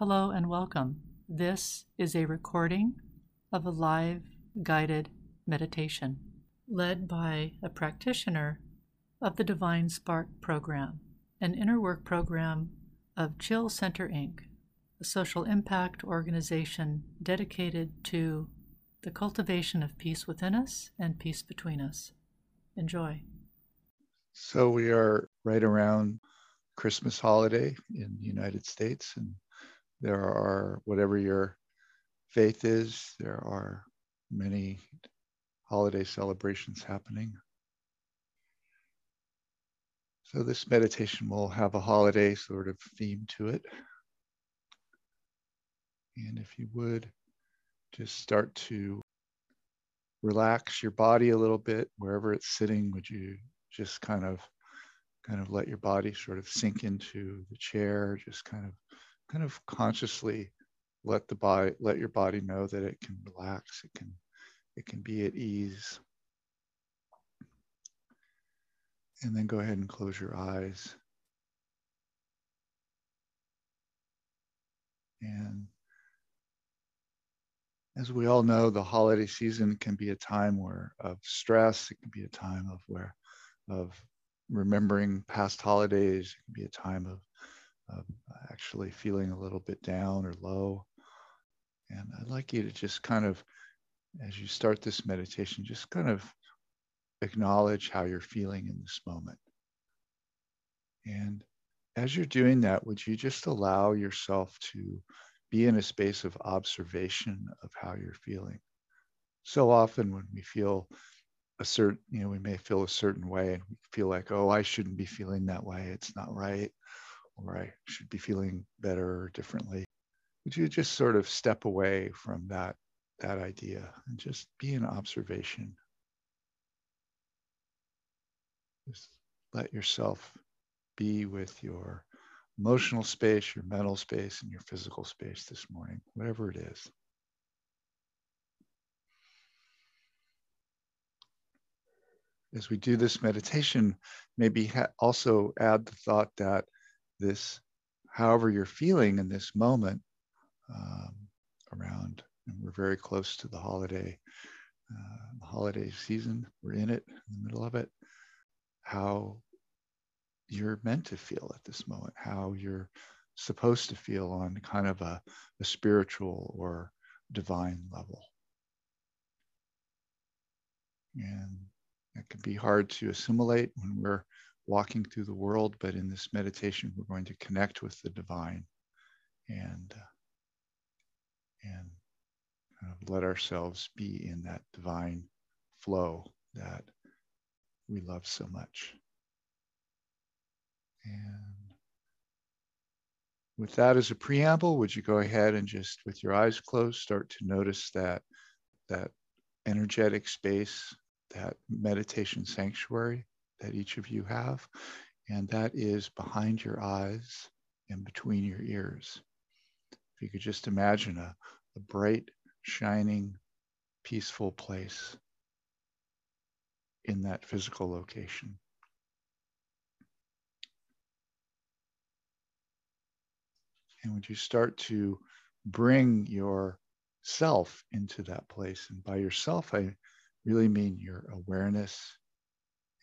Hello and welcome. This is a recording of a live guided meditation led by a practitioner of the Divine Spark program, an inner work program of Chill Center Inc., a social impact organization dedicated to the cultivation of peace within us and peace between us. Enjoy. So we are right around Christmas holiday in the United States, and there are whatever your faith is, there are many holiday celebrations happening. So this meditation will have a holiday sort of theme to it. And if you would just start to relax your body a little bit wherever it's sitting, would you just kind of kind of let your body sort of sink into the chair, just kind of kind of consciously let the body let your body know that it can relax, it can it can be at ease. And then go ahead and close your eyes. And as we all know, the holiday season can be a time where of stress. It can be a time of where of remembering past holidays. It can be a time of, of actually feeling a little bit down or low. And I'd like you to just kind of, as you start this meditation, just kind of acknowledge how you're feeling in this moment. And as you're doing that, would you just allow yourself to be in a space of observation of how you're feeling? So often when we feel a certain, you know, we may feel a certain way and we feel like, oh, I shouldn't be feeling that way. It's not right. Or I should be feeling better or differently. Would you just sort of step away from that, that idea and just be in observation? Just let yourself be with your emotional space, your mental space, and your physical space this morning, whatever it is. as we do this meditation, maybe ha- also add the thought that this, however you're feeling in this moment, um, around, and we're very close to the holiday, uh, holiday season. We're in it, in the middle of it. How you're meant to feel at this moment, how you're supposed to feel on kind of a, a spiritual or divine level. And it can be hard to assimilate when we're walking through the world, but in this meditation, we're going to connect with the divine and uh, and kind of let ourselves be in that divine flow that we love so much. And with that as a preamble, would you go ahead and just with your eyes closed start to notice that that energetic space that meditation sanctuary that each of you have, and that is behind your eyes and between your ears. If you could just imagine a, a bright, shining, peaceful place in that physical location. And would you start to bring yourself into that place? And by yourself, I really mean your awareness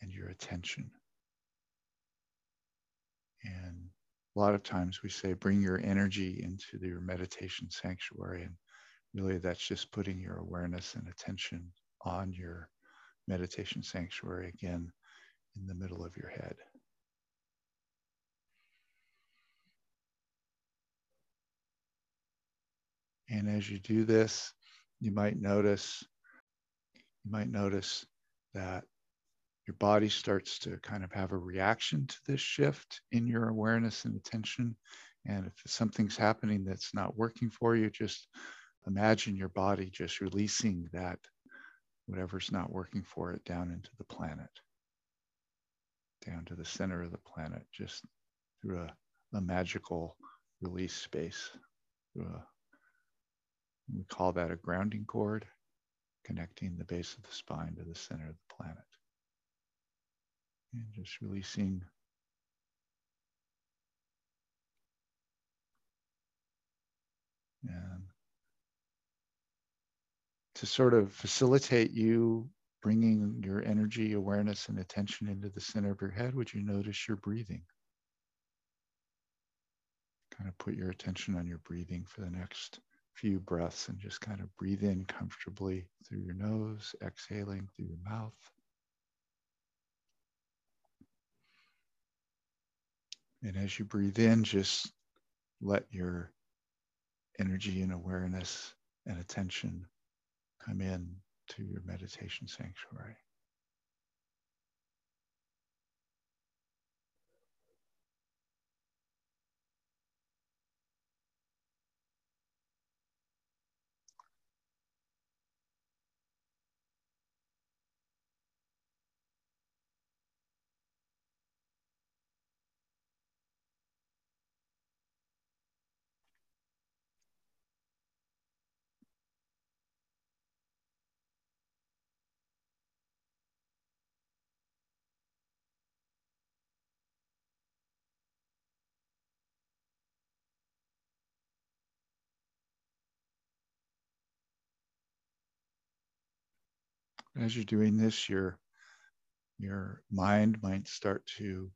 and your attention. And a lot of times we say, bring your energy into your meditation sanctuary. And really, that's just putting your awareness and attention on your meditation sanctuary again in the middle of your head. And as you do this, you might notice you might notice that your body starts to kind of have a reaction to this shift in your awareness and attention. And if something's happening that's not working for you, just imagine your body just releasing that, whatever's not working for it, down into the planet, down to the center of the planet, just through a, a magical release space. A, we call that a grounding cord connecting the base of the spine to the center of the planet and just releasing. And to sort of facilitate you bringing your energy awareness and attention into the center of your head would you notice your breathing? Kind of put your attention on your breathing for the next few breaths and just kind of breathe in comfortably through your nose exhaling through your mouth. And as you breathe in, just let your energy and awareness and attention come in to your meditation sanctuary. As you're doing this, your your mind might start to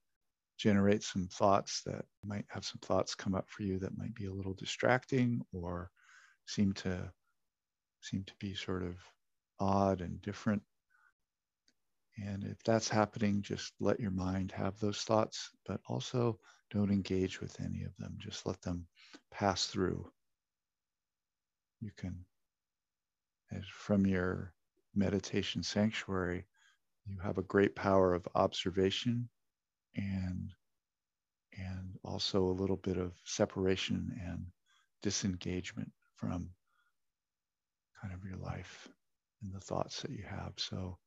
generate some thoughts that might have some thoughts come up for you that might be a little distracting or seem to seem to be sort of odd and different. And if that's happening, just let your mind have those thoughts, but also don't engage with any of them. Just let them pass through. You can, as from your meditation sanctuary, you have a great power of observation and and also a little bit of separation and disengagement from kind of your life and the thoughts that you have. So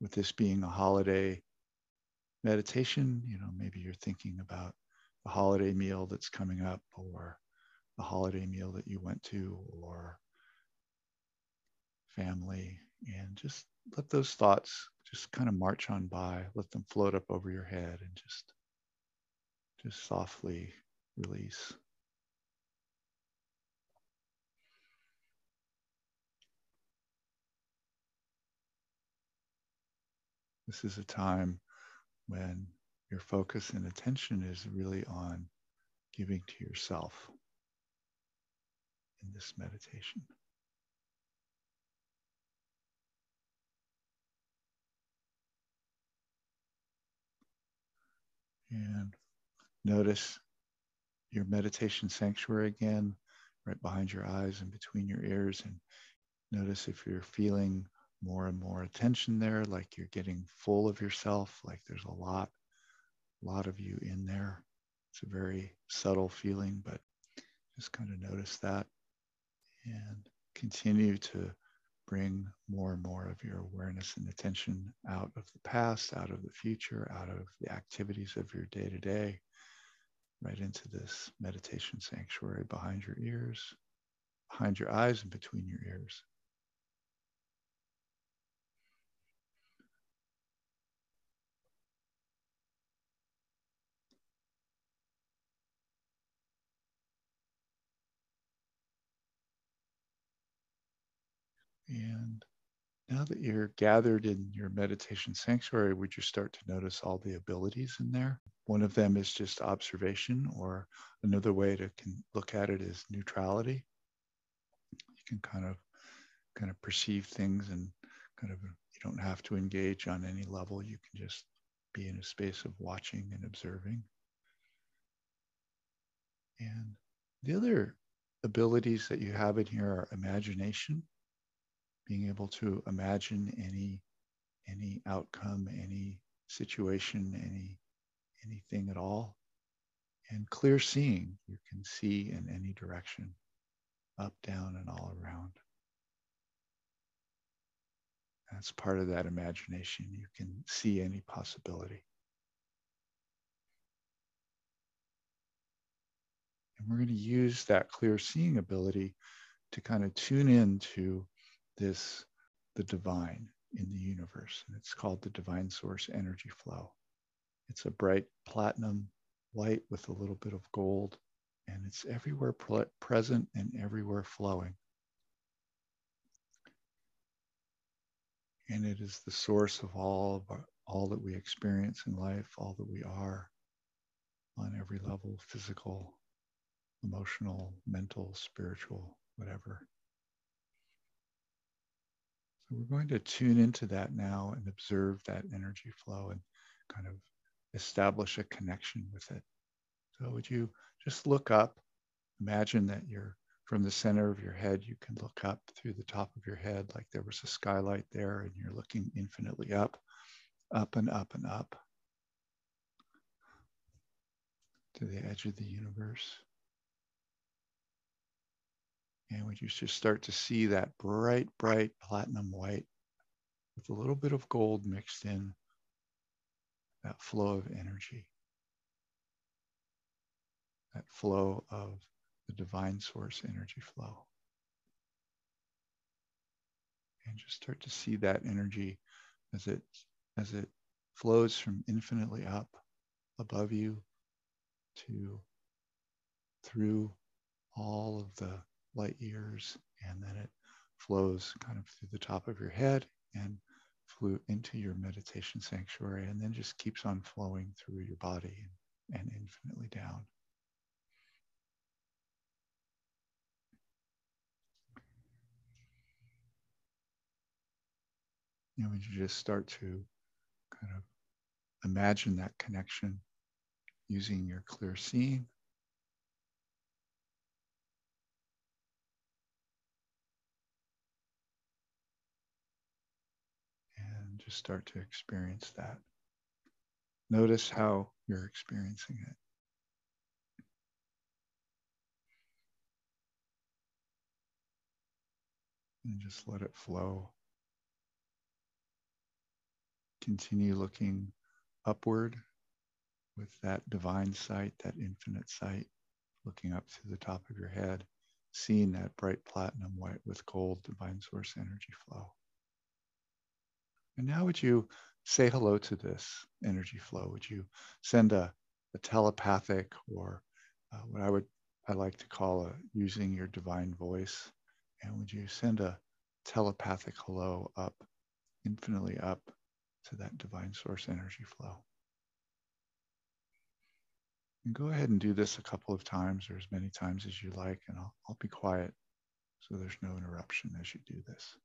with this being a holiday meditation, you know, maybe you're thinking about the holiday meal that's coming up or the holiday meal that you went to or family, and just let those thoughts just kind of march on by, let them float up over your head and just just softly release. This is a time when your focus and attention is really on giving to yourself in this meditation. And notice your meditation sanctuary again, right behind your eyes and between your ears. And notice if you're feeling more and more attention there, like you're getting full of yourself, like there's a lot, a lot of you in there. It's a very subtle feeling, but just kind of notice that and continue to bring more and more of your awareness and attention out of the past, out of the future, out of the activities of your day to day, right into this meditation sanctuary behind your ears, behind your eyes, and between your ears. And now that you're gathered in your meditation sanctuary, would you start to notice all the abilities in there? One of them is just observation, or another way to look at it is neutrality. You can kind of kind of perceive things and kind of you don't have to engage on any level. You can just be in a space of watching and observing. And the other abilities that you have in here are imagination being able to imagine any any outcome, any situation, any anything at all. And clear seeing, you can see in any direction, up, down, and all around. That's part of that imagination. You can see any possibility. And we're going to use that clear seeing ability to kind of tune into this the divine in the universe. And it's called the divine source energy flow. It's a bright platinum light with a little bit of gold, and it's everywhere present and everywhere flowing. And it is the source of all of our, all that we experience in life, all that we are on every level physical, emotional, mental, spiritual, whatever. So we're going to tune into that now and observe that energy flow and kind of establish a connection with it. So would you just look up, imagine that you're from the center of your head, you can look up through the top of your head like there was a skylight there and you're looking infinitely up, up and up and up to the edge of the universe. And you just start to see that bright, bright platinum white with a little bit of gold mixed in, that flow of energy, that flow of the divine source energy flow. And just start to see that energy as it as it flows from infinitely up above you to through all of the light years and then it flows kind of through the top of your head and flew into your meditation sanctuary and then just keeps on flowing through your body and, and infinitely down. You know, when you just start to kind of imagine that connection using your clear seeing. Just start to experience that. Notice how you're experiencing it. And just let it flow. Continue looking upward with that divine sight, that infinite sight, looking up through the top of your head, seeing that bright platinum white with gold divine source energy flow. And now, would you say hello to this energy flow? Would you send a, a telepathic or uh, what I would I like to call a, using your divine voice? And would you send a telepathic hello up, infinitely up to that divine source energy flow? And go ahead and do this a couple of times or as many times as you like, and I'll, I'll be quiet so there's no interruption as you do this.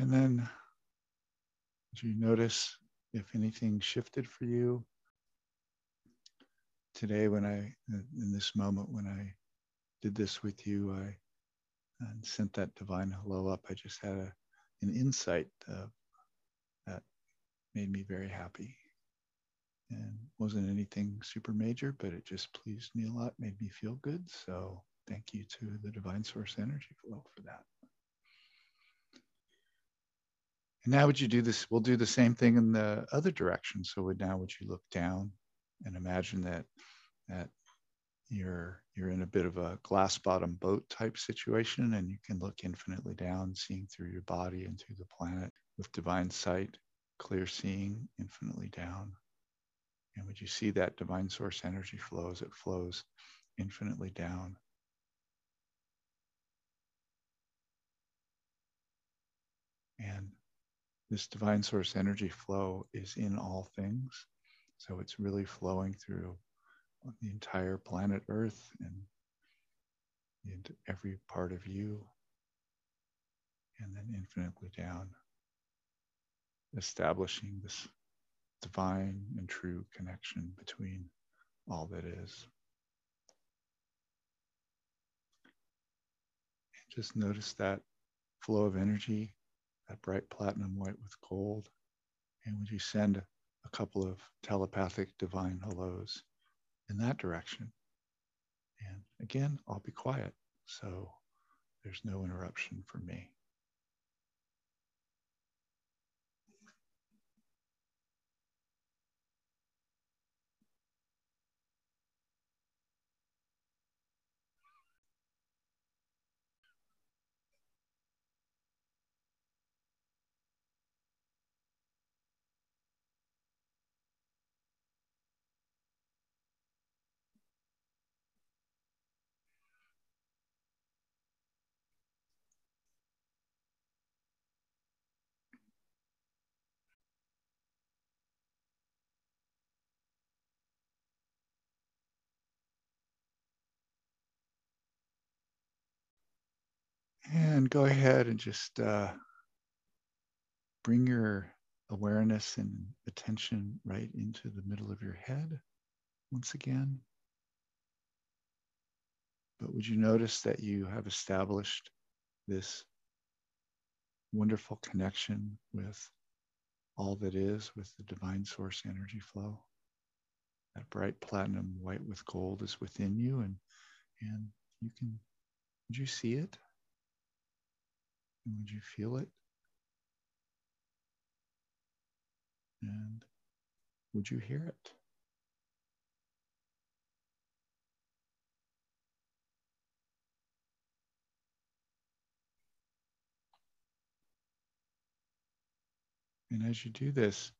And then do you notice if anything shifted for you today when I, in this moment, when I did this with you, I and sent that divine hello up. I just had a, an insight uh, that made me very happy and wasn't anything super major, but it just pleased me a lot, made me feel good. So thank you to the divine source energy flow for that. And now would you do this? We'll do the same thing in the other direction. So would now would you look down and imagine that that you're you're in a bit of a glass bottom boat type situation and you can look infinitely down, seeing through your body and through the planet with divine sight, clear seeing infinitely down. And would you see that divine source energy flow as it flows infinitely down? And this divine source energy flow is in all things. So it's really flowing through the entire planet Earth and into every part of you, and then infinitely down, establishing this divine and true connection between all that is. And just notice that flow of energy that bright platinum white with gold. And would you send a couple of telepathic divine hellos in that direction? And again, I'll be quiet. So there's no interruption for me. And go ahead and just uh, bring your awareness and attention right into the middle of your head once again. But would you notice that you have established this wonderful connection with all that is, with the divine source energy flow? That bright platinum white with gold is within you, and and you can. Would you see it? Would you feel it? And would you hear it? And as you do this,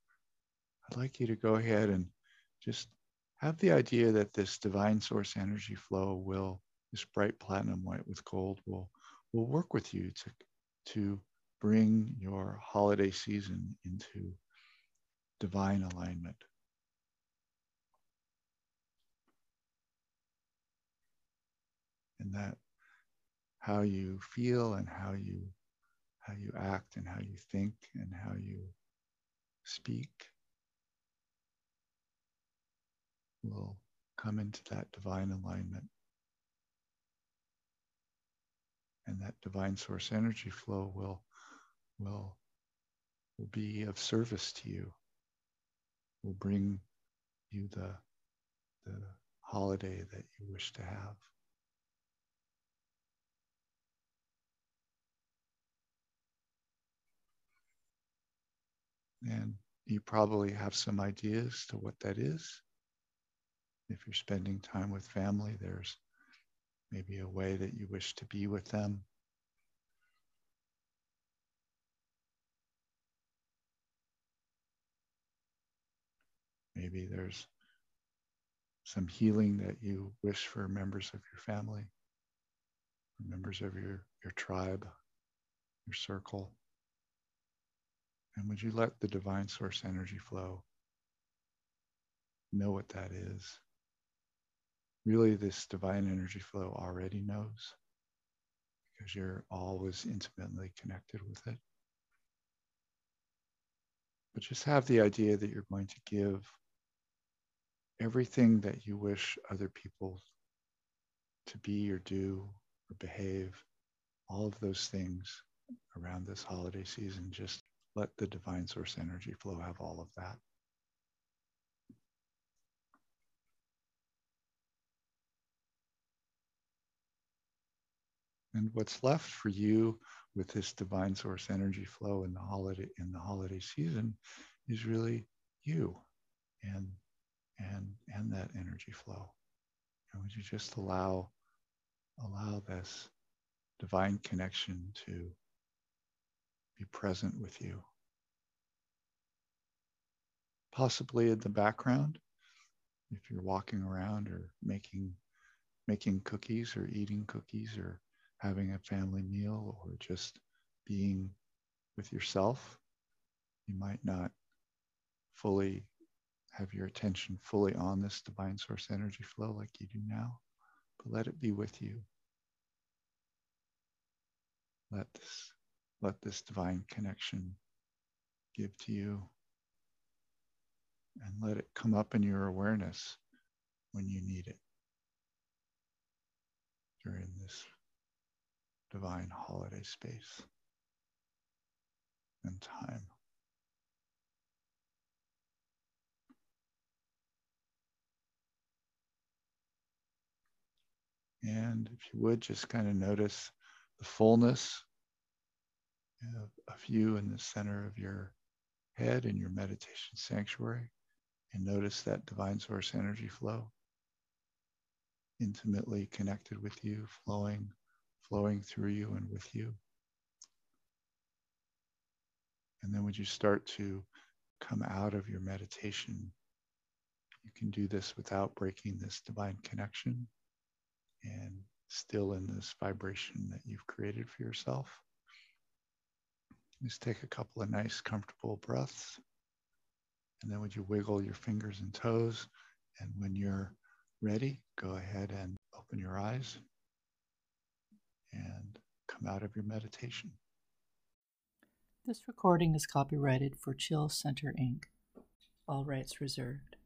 I'd like you to go ahead and just have the idea that this divine source energy flow will, this bright platinum white with gold will, will work with you to, to bring your holiday season into divine alignment. And that how you feel and how you how you act and how you think and how you speak will come into that divine alignment. And that divine source energy flow will, will, will be of service to you, will bring you the, the holiday that you wish to have. And you probably have some ideas to what that is. If you're spending time with family, there's maybe a way that you wish to be with them. Maybe there's some healing that you wish for members of your family, members of your, your tribe, your circle. And would you let the divine source energy flow? Know what that is. Really, this divine energy flow already knows because you're always intimately connected with it. But just have the idea that you're going to give everything that you wish other people to be or do or behave, all of those things around this holiday season, just let the divine source energy flow have all of that. And what's left for you with this divine source energy flow in the holiday in the holiday season is really you and and and that energy flow. And would you just allow allow this divine connection to be present with you. Possibly in the background, if you're walking around or making making cookies or eating cookies or having a family meal or just being with yourself, you might not fully have your attention fully on this divine source energy flow like you do now, but let it be with you. Let this let this divine connection give to you. And let it come up in your awareness when you need it during this divine holiday space and time. And if you would just kind of notice the fullness of you in the center of your head in your meditation sanctuary and notice that divine source energy flow intimately connected with you, flowing, flowing through you and with you. And then would you start to come out of your meditation? You can do this without breaking this divine connection and still in this vibration that you've created for yourself. Just take a couple of nice, comfortable breaths. And then would you wiggle your fingers and toes? And when you're ready, go ahead and open your eyes and come out of your meditation. This recording is copyrighted for Chill Center Inc., all rights reserved.